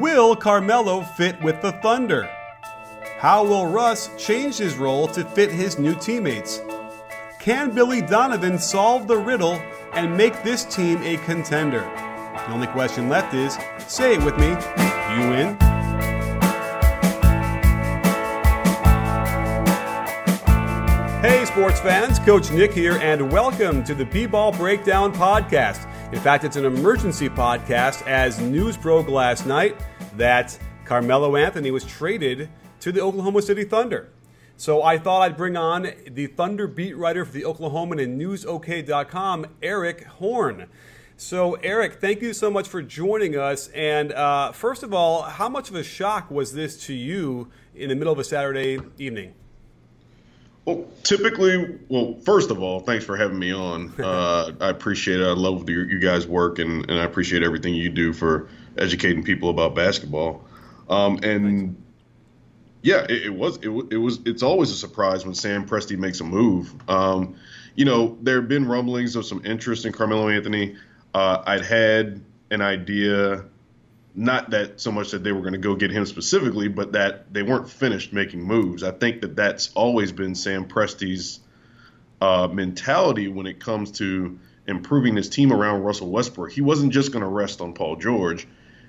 Will Carmelo fit with the Thunder? How will Russ change his role to fit his new teammates? Can Billy Donovan solve the riddle and make this team a contender? The only question left is say it with me, you win. Hey, sports fans, Coach Nick here, and welcome to the B Ball Breakdown Podcast. In fact, it's an emergency podcast as news broke last night that Carmelo Anthony was traded to the Oklahoma City Thunder. So I thought I'd bring on the Thunder beat writer for the Oklahoman and NewsOK.com, Eric Horne. So, Eric, thank you so much for joining us. And uh, first of all, how much of a shock was this to you in the middle of a Saturday evening? Well, typically, well, first of all, thanks for having me on. Uh, I appreciate it. I love your, you guys' work, and, and I appreciate everything you do for educating people about basketball. Um, and yeah, it, it was it, it, was it's always a surprise when Sam Presti makes a move. Um, you know, there have been rumblings of some interest in Carmelo Anthony. Uh, I'd had an idea not that so much that they were going to go get him specifically, but that they weren't finished making moves. I think that that's always been Sam Presti's uh, mentality when it comes to improving his team around Russell Westbrook. He wasn't just going to rest on Paul George.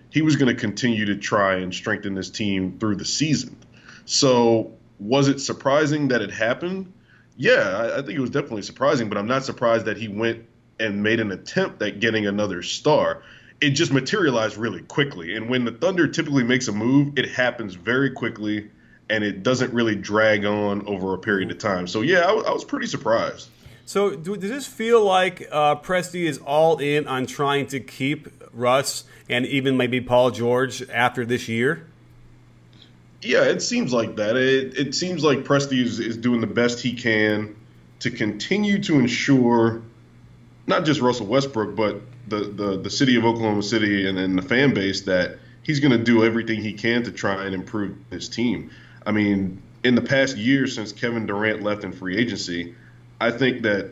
He was going to continue to try and strengthen this team through the season. So, was it surprising that it happened? Yeah, I, I think it was definitely surprising, but I'm not surprised that he went and made an attempt at getting another star it just materialized really quickly. And when the Thunder typically makes a move, it happens very quickly and it doesn't really drag on over a period of time. So, yeah, I, w- I was pretty surprised. So, do, does this feel like uh, Presti is all in on trying to keep Russ and even maybe Paul George after this year? Yeah, it seems like that. It, it seems like Presti is, is doing the best he can to continue to ensure not just Russell Westbrook, but the, the, the city of Oklahoma City and, and the fan base that he's going to do everything he can to try and improve his team. I mean, in the past year since Kevin Durant left in free agency, I think that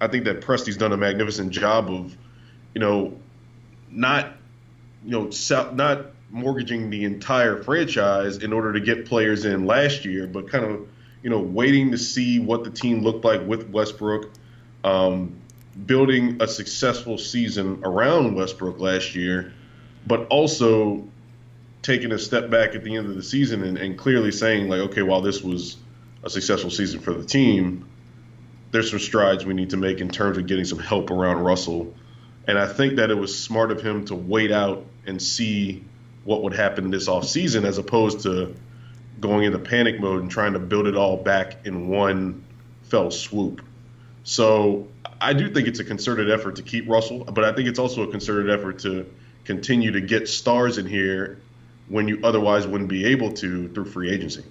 I think that Presti's done a magnificent job of, you know, not you know not mortgaging the entire franchise in order to get players in last year, but kind of you know waiting to see what the team looked like with Westbrook. Um, building a successful season around Westbrook last year, but also taking a step back at the end of the season and, and, clearly saying like, okay, while this was a successful season for the team, there's some strides we need to make in terms of getting some help around Russell. And I think that it was smart of him to wait out and see what would happen this offseason as opposed to going into panic mode and trying to build it all back in one fell swoop. So I do think it's a concerted effort to keep Russell, but I think it's also a concerted effort to continue to get stars in here when you otherwise wouldn't be able to through free agency.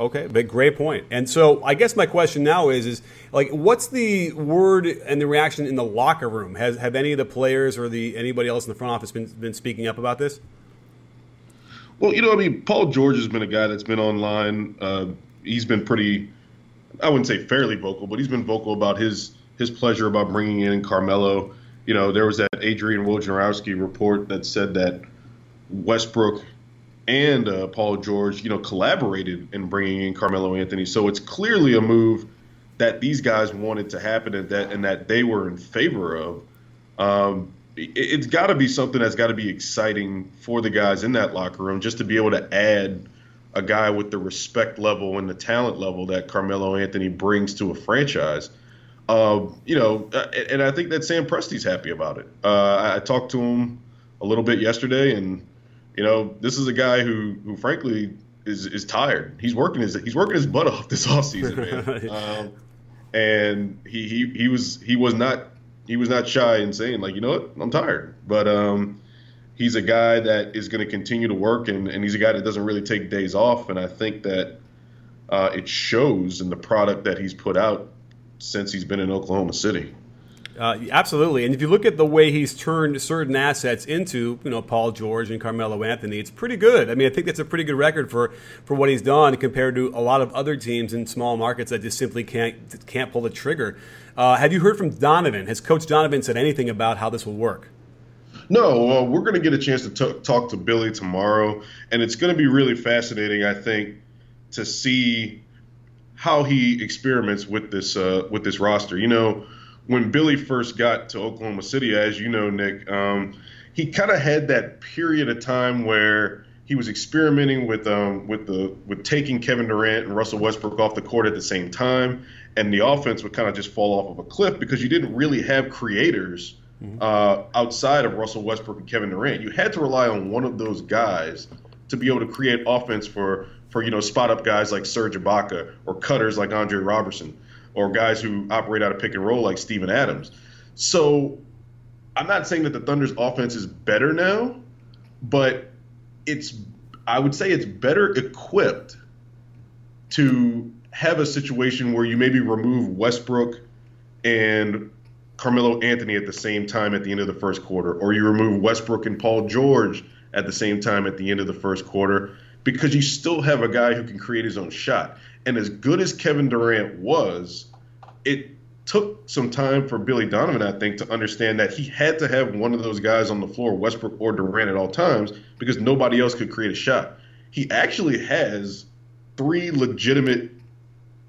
Okay, but great point. And so I guess my question now is is like what's the word and the reaction in the locker room? Has have any of the players or the anybody else in the front office been been speaking up about this? Well, you know, I mean, Paul George has been a guy that's been online. Uh, he's been pretty, I wouldn't say fairly vocal, but he's been vocal about his his pleasure about bringing in Carmelo. You know, there was that Adrian Wojnarowski report that said that Westbrook and uh, Paul George, you know, collaborated in bringing in Carmelo Anthony. So it's clearly a move that these guys wanted to happen and that and that they were in favor of. Um, it, has got to be something that's got to be exciting for the guys in that locker room just to be able to add a guy with the respect level and the talent level that Carmelo Anthony brings to a franchise. Um, you know, uh, and I think that Sam Presti's happy about it. Uh, I talked to him a little bit yesterday, and you know, this is a guy who, who frankly, is is tired. He's working his he's working his butt off this offseason, man. um, and he, he he was he was not he was not shy in saying like, you know what, I'm tired. But um, he's a guy that is going to continue to work, and, and he's a guy that doesn't really take days off. And I think that uh, it shows in the product that he's put out since he's been in Oklahoma City. Uh, absolutely, and if you look at the way he's turned certain assets into, you know, Paul George and Carmelo Anthony, it's pretty good. I mean, I think that's a pretty good record for, for what he's done compared to a lot of other teams in small markets that just simply can't can't pull the trigger. Uh, have you heard from Donovan? Has Coach Donovan said anything about how this will work? No, uh, we're going to get a chance to t- talk to Billy tomorrow, and it's going to be really fascinating, I think, to see how he experiments with this uh, with this roster. You know when Billy first got to Oklahoma City, as you know, Nick, um, he kind of had that period of time where he was experimenting with um, with the with taking Kevin Durant and Russell Westbrook off the court at the same time, and the offense would kind of just fall off of a cliff because you didn't really have creators mm-hmm. uh, outside of Russell Westbrook and Kevin Durant. You had to rely on one of those guys to be able to create offense for for you know spot up guys like Serge Ibaka or cutters like Andre Roberson or guys who operate out of pick and roll like Steven Adams. So I'm not saying that the Thunder's offense is better now, but it's I would say it's better equipped to have a situation where you maybe remove Westbrook and Carmelo Anthony at the same time at the end of the first quarter, or you remove Westbrook and Paul George at the same time at the end of the first quarter, because you still have a guy who can create his own shot. And as good as Kevin Durant was, it took some time for Billy Donovan, I think, to understand that he had to have one of those guys on the floor, Westbrook or Durant, at all times because nobody else could create a shot. He actually has three legitimate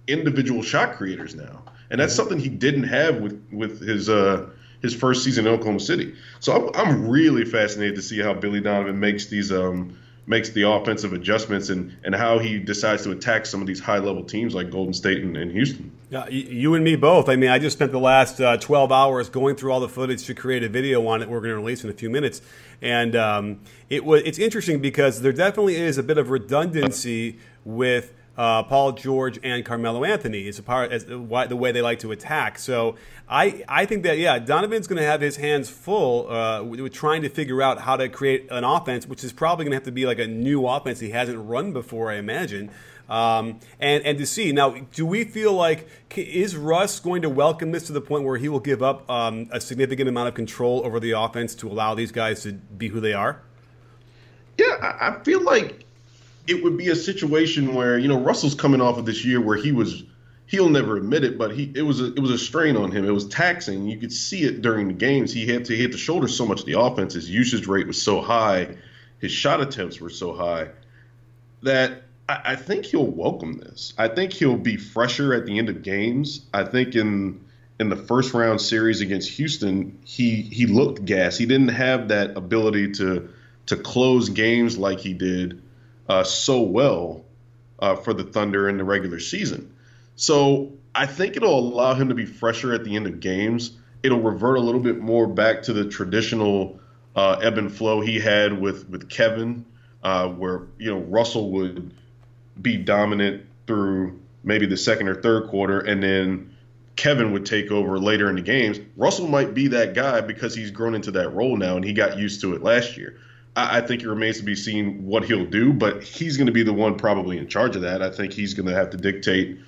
individual shot creators now, and that's something he didn't have with with his uh, his first season in Oklahoma City. So I'm, I'm really fascinated to see how Billy Donovan makes these um, makes the offensive adjustments and, and how he decides to attack some of these high level teams like Golden State and, and Houston. Yeah, you and me both. I mean, I just spent the last uh, 12 hours going through all the footage to create a video on it. We're going to release in a few minutes, and um, it was it's interesting because there definitely is a bit of redundancy with uh, Paul George and Carmelo Anthony is a part as the way they like to attack. So I I think that yeah, Donovan's going to have his hands full uh, with trying to figure out how to create an offense, which is probably going to have to be like a new offense he hasn't run before, I imagine. Um, and and to see now, do we feel like is Russ going to welcome this to the point where he will give up um, a significant amount of control over the offense to allow these guys to be who they are? Yeah, I feel like it would be a situation where you know Russell's coming off of this year where he was he'll never admit it, but he it was a, it was a strain on him. It was taxing. You could see it during the games. He had to hit the shoulder so much. of The offense, his usage rate was so high, his shot attempts were so high that I, I think he'll welcome this. I think he'll be fresher at the end of games. I think in in the first round series against Houston, he he looked gas. He didn't have that ability to to close games like he did uh, so well uh, for the Thunder in the regular season. So I think it'll allow him to be fresher at the end of games. It'll revert a little bit more back to the traditional uh, ebb and flow he had with with Kevin, uh, where you know Russell would be dominant through maybe the second or third quarter, and then Kevin would take over later in the games. Russell might be that guy because he's grown into that role now and he got used to it last year. I, think it remains to be seen what he'll do, but he's going to be the one probably in charge of that. I think he's going to have to dictate,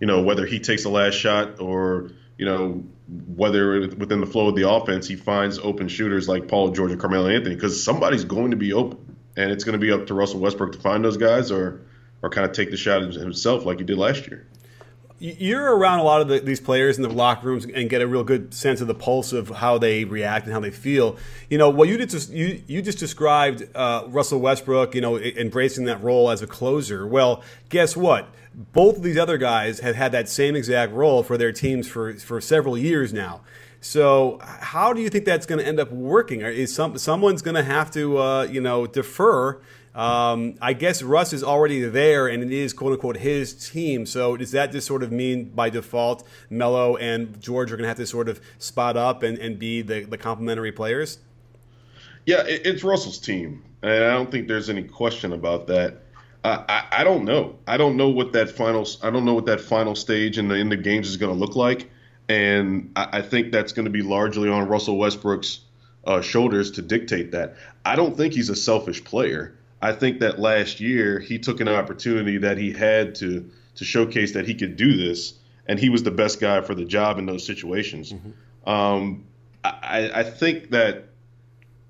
you know, whether he takes the last shot or you know whether within the flow of the offense he finds open shooters like Paul George or Carmelo Anthony because somebody's going to be open, and it's going to be up to Russell Westbrook to find those guys or or kind of take the shot himself like he did last year you're around a lot of the, these players in the locker rooms and get a real good sense of the pulse of how they react and how they feel. You know, what you just you you just described uh, Russell Westbrook, you know, embracing that role as a closer. Well, guess what? Both of these other guys have had that same exact role for their teams for for several years now. So, how do you think that's going to end up working? Is some someone's going to have to, uh, you know, defer um, I guess Russ is already there, and it is quote unquote his team. So does that just sort of mean by default, Melo and George are going to have to sort of spot up and, and be the, the complementary players? Yeah, it's Russell's team, and I don't think there's any question about that. Uh, I, I don't know. I don't know what that final. I don't know what that final stage in the in the games is going to look like. And I, I think that's going to be largely on Russell Westbrook's uh, shoulders to dictate that. I don't think he's a selfish player. I think that last year he took an opportunity that he had to to showcase that he could do this, and he was the best guy for the job in those situations. Mm-hmm. Um, I, I think that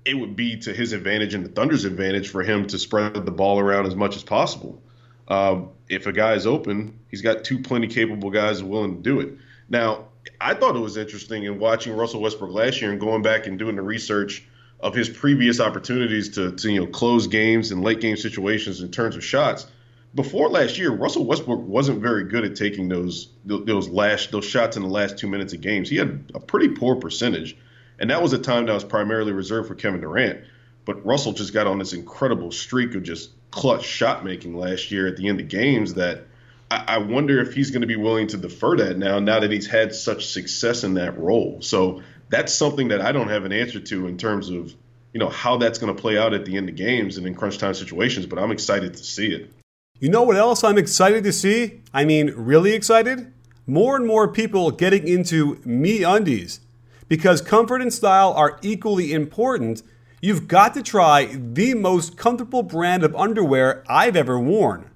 it would be to his advantage and the Thunder's advantage for him to spread the ball around as much as possible. Uh, if a guy is open, he's got two plenty capable guys willing to do it. Now, I thought it was interesting in watching Russell Westbrook last year and going back and doing the research of his previous opportunities to, to you know close games and late game situations in terms of shots. Before last year, Russell Westbrook wasn't very good at taking those those last those shots in the last two minutes of games. He had a pretty poor percentage, and that was a time that was primarily reserved for Kevin Durant. But Russell just got on this incredible streak of just clutch shot making last year at the end of games that I, wonder if he's going to be willing to defer that now, now that he's had such success in that role. So that's something that I don't have an answer to in terms of you know how that's going to play out at the end of games and in crunch time situations. But I'm excited to see it. You know what else I'm excited to see? I mean, really excited? More and more people getting into MeUndies. Because comfort and style are equally important, you've got to try the most comfortable brand of underwear I've ever worn.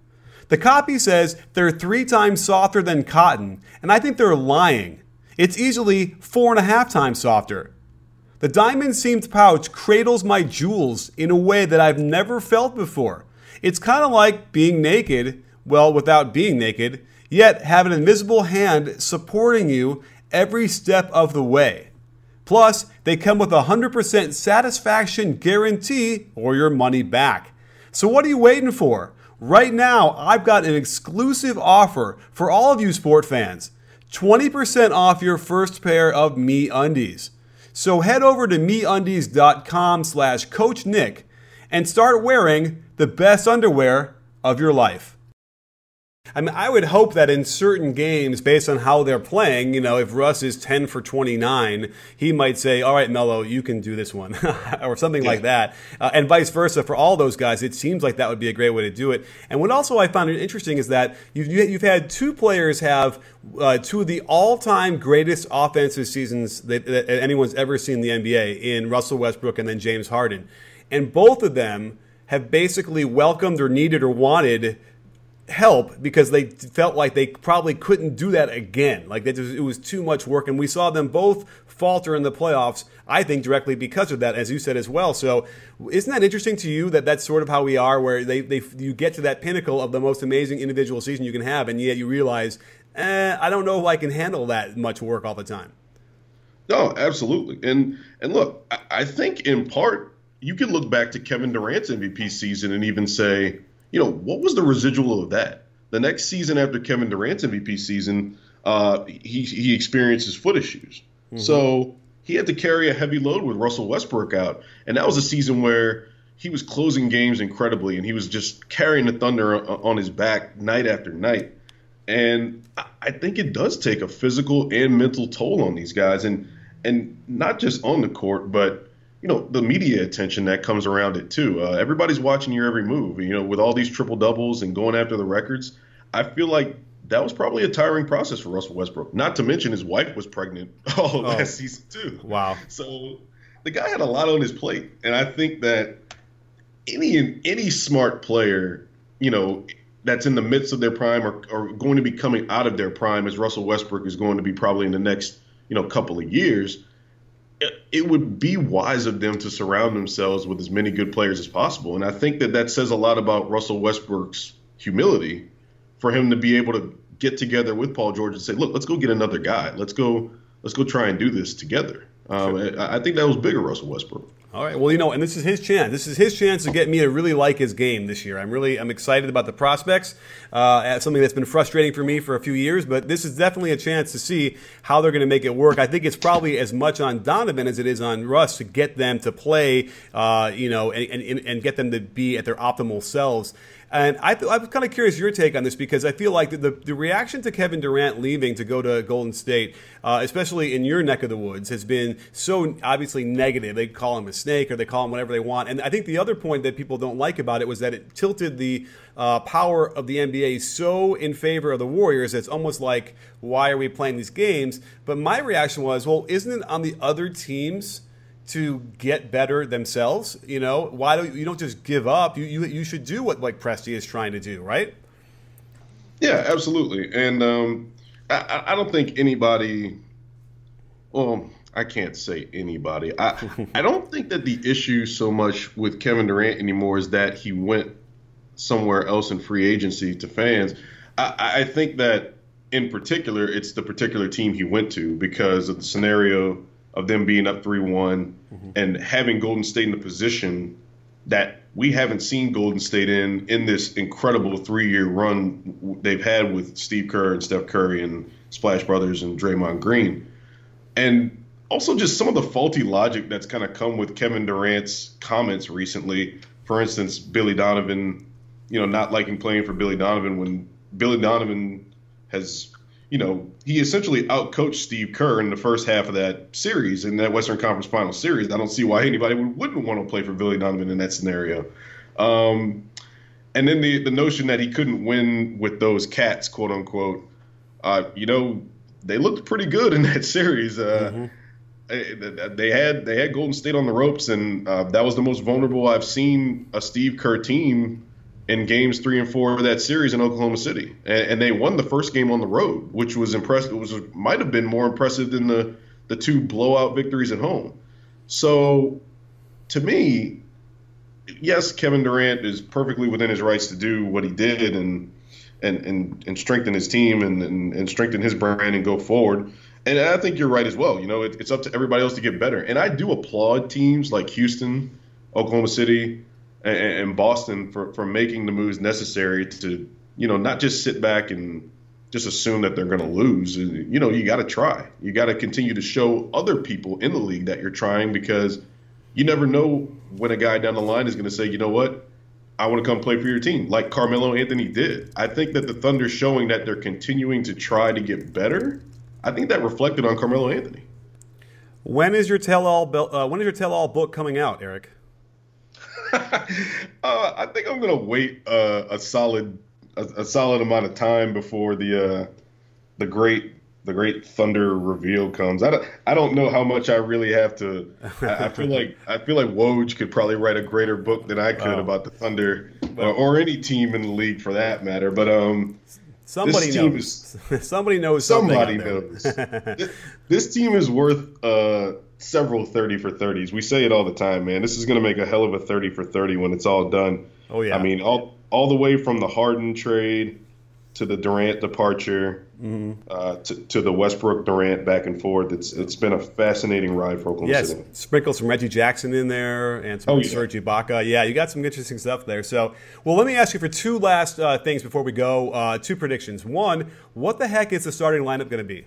The copy says they're three times softer than cotton, and I think they're lying. It's easily four and a half times softer. The diamond seamed pouch cradles my jewels in a way that I've never felt before. It's kind of like being naked, well, without being naked, yet have an invisible hand supporting you every step of the way. Plus, they come with a 100% satisfaction guarantee or your money back. So, what are you waiting for? Right now, I've got an exclusive offer for all of you sport fans 20% off your first pair of MeUndies. So head over to meundies.com slash Coach Nick and start wearing the best underwear of your life. I mean, I would hope that in certain games, based on how they're playing, you know, if Russ is 10 for 29, he might say, all right, Melo, you can do this one, or something yeah. like that. Uh, and vice versa for all those guys. It seems like that would be a great way to do it. And what also I found interesting is that you've, you've had two players have uh, two of the all time greatest offensive seasons that, that anyone's ever seen in the NBA in Russell Westbrook and then James Harden. And both of them have basically welcomed or needed or wanted help because they felt like they probably couldn't do that again. Like it was too much work, and we saw them both falter in the playoffs. I think directly because of that, as you said as well. So, isn't that interesting to you that that's sort of how we are, where they, they you get to that pinnacle of the most amazing individual season you can have, and yet you realize, eh, I don't know if I can handle that much work all the time. No, absolutely, and and look, I think in part you can look back to Kevin Durant's MVP season and even say you know, what was the residual of that? The next season after Kevin Durant's MVP season, uh, he he experienced his foot issues, mm-hmm. so he had to carry a heavy load with Russell Westbrook out, and that was a season where he was closing games incredibly, and he was just carrying the Thunder on his back night after night. And I think it does take a physical and mental toll on these guys, and and not just on the court, but you know the media attention that comes around it too. Uh, everybody's watching your every move. You know, with all these triple doubles and going after the records, I feel like that was probably a tiring process for Russell Westbrook. Not to mention his wife was pregnant all oh, last season too. Wow. So the guy had a lot on his plate, and I think that any any smart player, you know, that's in the midst of their prime or, or going to be coming out of their prime, as Russell Westbrook is going to be probably in the next you know couple of years it would be wise of them to surround themselves with as many good players as possible. And I think that that says a lot about Russell Westbrook's humility for him to be able to get together with Paul George and say, "Look, let's go get another guy. Let's go, let's go try and do this together." Um, I think that was bigger Russell Westbrook. All right. Well, you know, and this is his chance. This is his chance to get me to really like his game this year. I'm really, I'm excited about the prospects. Uh, something that's been frustrating for me for a few years, but this is definitely a chance to see how they're going to make it work. I think it's probably as much on Donovan as it is on Russ to get them to play, uh, you know, and, and, and get them to be at their optimal selves. And I, I'm kind of curious your take on this because I feel like the, the, the reaction to Kevin Durant leaving to go to Golden State, uh, especially in your neck of the woods, has been so obviously negative. They call him a snake or they call him whatever they want. And I think the other point that people don't like about it was that it tilted the uh, power of the NBA so in favor of the Warriors. It's almost like, why are we playing these games? But my reaction was, well, isn't it on the other teams? To get better themselves. You know, why don't you don't just give up? You you, you should do what like Presti is trying to do, right? Yeah, absolutely. And um, I, I don't think anybody. Well, I can't say anybody. I I don't think that the issue so much with Kevin Durant anymore is that he went somewhere else in free agency to fans. I, I think that in particular, it's the particular team he went to because of the scenario of them being up 3 one mm-hmm. and having Golden State in the position that we haven't seen Golden State in in this incredible three year run they've had with Steve Kerr and Steph Curry and Splash Brothers and Draymond Green. And also just some of the faulty logic that's kind of come with Kevin Durant's comments recently. For instance, Billy Donovan, you know, not liking playing for Billy Donovan when Billy Donovan has you know, he essentially outcoached Steve Kerr in the first half of that series, in that Western Conference Final series. I don't see why anybody would, wouldn't want to play for Billy Donovan in that scenario. Um, and then the, the notion that he couldn't win with those cats, quote unquote, uh, you know, they looked pretty good in that series. Uh, mm-hmm. They had they had Golden State on the ropes, and uh, that was the most vulnerable I've seen a Steve Kerr team in games three and four of that series in Oklahoma City, and, and they won the first game on the road, which was impressive. It was might have been more impressive than the the two blowout victories at home. So, to me, yes, Kevin Durant is perfectly within his rights to do what he did and and and, and strengthen his team and, and, and strengthen his brand and go forward. And I think you're right as well. You know, it, it's up to everybody else to get better. And I do applaud teams like Houston, Oklahoma City, and, and Boston for, for making the moves necessary to, you know, not just sit back and just assume that they're going to lose. You know, you got to try. You got to continue to show other people in the league that you're trying because you never know when a guy down the line is going to say, you know what, I want to come play for your team, like Carmelo Anthony did. I think that the Thunder showing that they're continuing to try to get better. I think that reflected on Carmelo Anthony. When is your tell all uh, when is your tell all book coming out, Eric? uh, I think I'm gonna wait uh, a solid a, a, solid amount of time before the uh, the great the great thunder reveal comes. I don't I don't know how much I really have to. I, I feel like I feel like Woj could probably write a greater book than I could about the Thunder or, or, any team in the league for that matter. But um, somebody knows. Is, somebody knows. Somebody knows. this, this, team is worth. Uh, several 30 for 30s. We say it all the time, man. This is going to make a hell of a 30 for 30 when it's all done. Oh yeah. I mean, all all the way from the Harden trade to the Durant departure mm-hmm. uh, to, to the Westbrook Durant back and forth. It's it's been a fascinating ride for Oklahoma yes, City. sprinkle some Reggie Jackson in there and some oh, Serge yeah. Ibaka. Yeah, you got some interesting stuff there. So, well, let me ask you for two last uh, things before we go. Uh, two predictions. One, what the heck is the starting lineup going to be?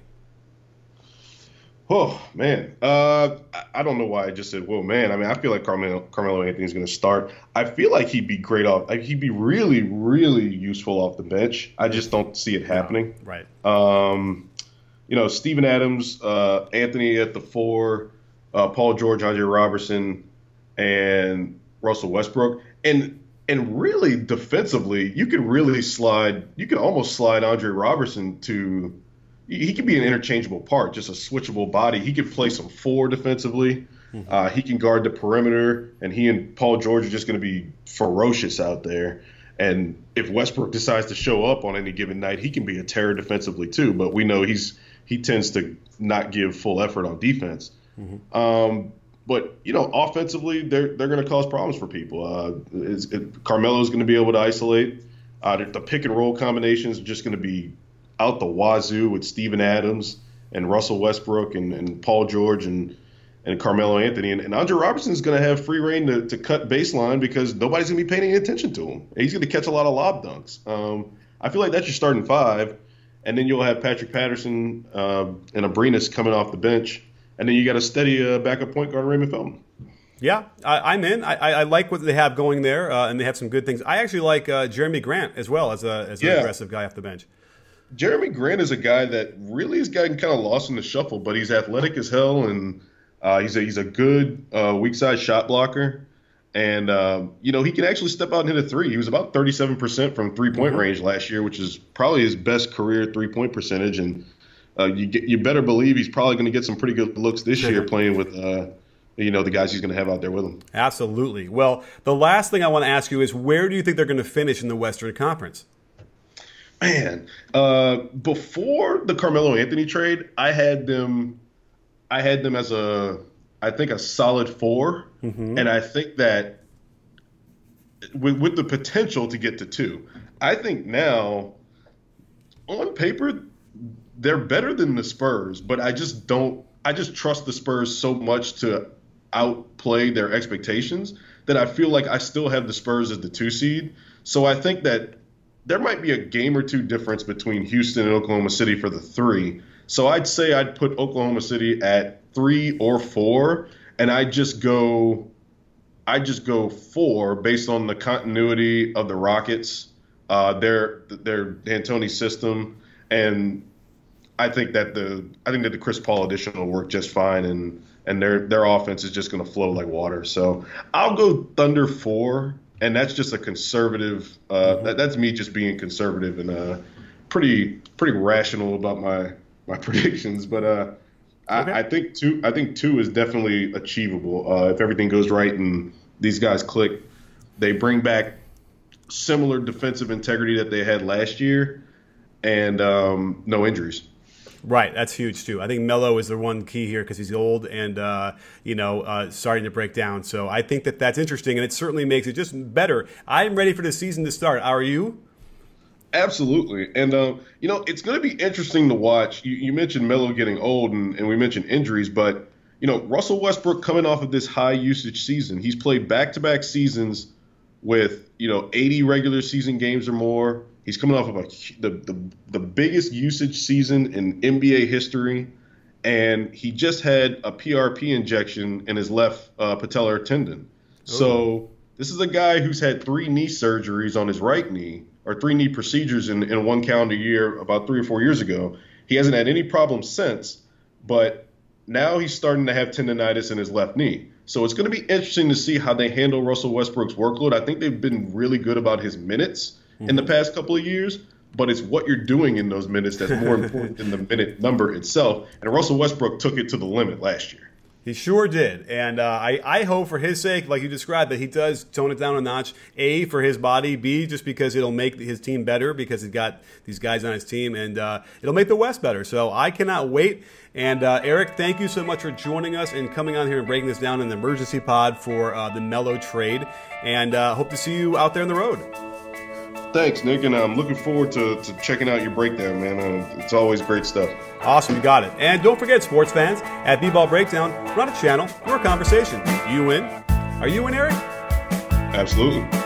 Oh man, uh, I don't know why I just said, "Whoa, man." I mean, I feel like Carmelo, Carmelo Anthony's going to start. I feel like he'd be great off. Like, he'd be really, really useful off the bench. I just don't see it happening. right. Um, you know, Steven Adams, uh, Anthony at the four, uh, Paul George, Andre Roberson, and Russell Westbrook, and and really defensively, you could really slide. You could almost slide Andre Roberson to he could be an interchangeable part, just a switchable body. He could play some four defensively. Mm-hmm. Uh, he can guard the perimeter, and he and Paul George are just going to be ferocious out there. And if Westbrook decides to show up on any given night, he can be a terror defensively too. But we know he's he tends to not give full effort on defense. Mm-hmm. Um, but you know, offensively, they're they're going to cause problems for people. Uh, is Carmelo's going to be able to isolate. Uh, the pick and roll combinations are just going to be out the wazoo with Steven Adams and Russell Westbrook and, and Paul George and and Carmelo Anthony. And, and Andre Roberson is going to have free reign to, to cut baseline because nobody's going to be paying any attention to him. He's going to catch a lot of lob dunks. Um, I feel like that's your starting five. And then you'll have Patrick Patterson uh, and Abrines coming off the bench. And then you got a steady uh, backup point guard, Raymond Felton. Yeah, I, am in. I, I, like what they have going there, uh, and they have some good things. I actually like uh, Jerami Grant as well as a as an yeah. aggressive guy off the bench. Jerami Grant is a guy that really is gotten kind of lost in the shuffle, but he's athletic as hell, and uh, he's a he's a good uh, weak side shot blocker, and uh, you know he can actually step out and hit a three. He was about 37 percent from three point mm-hmm. range last year, which is probably his best career three point percentage, and uh, you get, you better believe he's probably going to get some pretty good looks this year playing with you know the guys he's going to have out there with him. Absolutely. Well, the last thing I want to ask you is where do you think they're going to finish in the Western Conference? Man, uh, before the Carmelo Anthony trade, I had them, I had them as a, I think a solid 4 mm-hmm. and I think that with with the potential to get to two, I think now, on paper, they're better than the Spurs, but I just don't. I just trust the Spurs so much to outplay their expectations that I feel like I still have the Spurs as the two seed. So I think that there might be a game or two difference between Houston and Oklahoma City for the three. So I'd say I'd put Oklahoma City at three or four, and I'd just go, I just go four based on the continuity of the Rockets, uh, their their D'Antoni system, and I think that the I think that the Chris Paul addition will work just fine, and and their their offense is just going to flow like water. So I'll go Thunder four, and that's just a conservative. Uh, mm-hmm. that, that's me just being conservative and uh, pretty pretty rational about my my predictions. But uh, okay. I, I, think two I think two is definitely achievable uh, if everything goes right and these guys click. They bring back similar defensive integrity that they had last year, and um, no injuries. Right, that's huge too. I think Melo is the one key here because he's old and uh, you know uh, starting to break down. So I think that that's interesting, and it certainly makes it just better. I'm ready for the season to start. Are you? Absolutely, and uh, you know it's going to be interesting to watch. You, you mentioned Melo getting old, and, and we mentioned injuries, but you know Russell Westbrook coming off of this high usage season, he's played back-to-back seasons with you know 80 regular season games or more He's coming off of a, the, the the biggest usage season in NBA history, and he just had a PRP injection in his left uh, patellar tendon. So this is a guy who's had three knee surgeries on his right knee, or three knee procedures in, in one calendar year about three or four years ago. He hasn't had any problems since, but now he's starting to have tendonitis in his left knee. So it's going to be interesting to see how they handle Russell Westbrook's workload. I think they've been really good about his minutes mm-hmm. in the past couple of years, but it's what you're doing in those minutes that's more important than the minute number itself. And Russell Westbrook took it to the limit last year. He sure did, and uh, I, I hope for his sake, like you described, that he does tone it down a notch. A for his body, B just because it'll make his team better because he's got these guys on his team, and uh, it'll make the West better. So I cannot wait. And uh, Eric, thank you so much for joining us and coming on here and breaking this down in the emergency pod for uh, the Melo trade. And uh, hope to see you out there on the road. Thanks, Nick, and I'm looking forward to, to checking out your breakdown, man. Uh, it's always great stuff. Awesome, you got it. And don't forget, sports fans, at B-Ball Breakdown, run a channel, we're a conversation. You in? Are you in, Eric? Absolutely.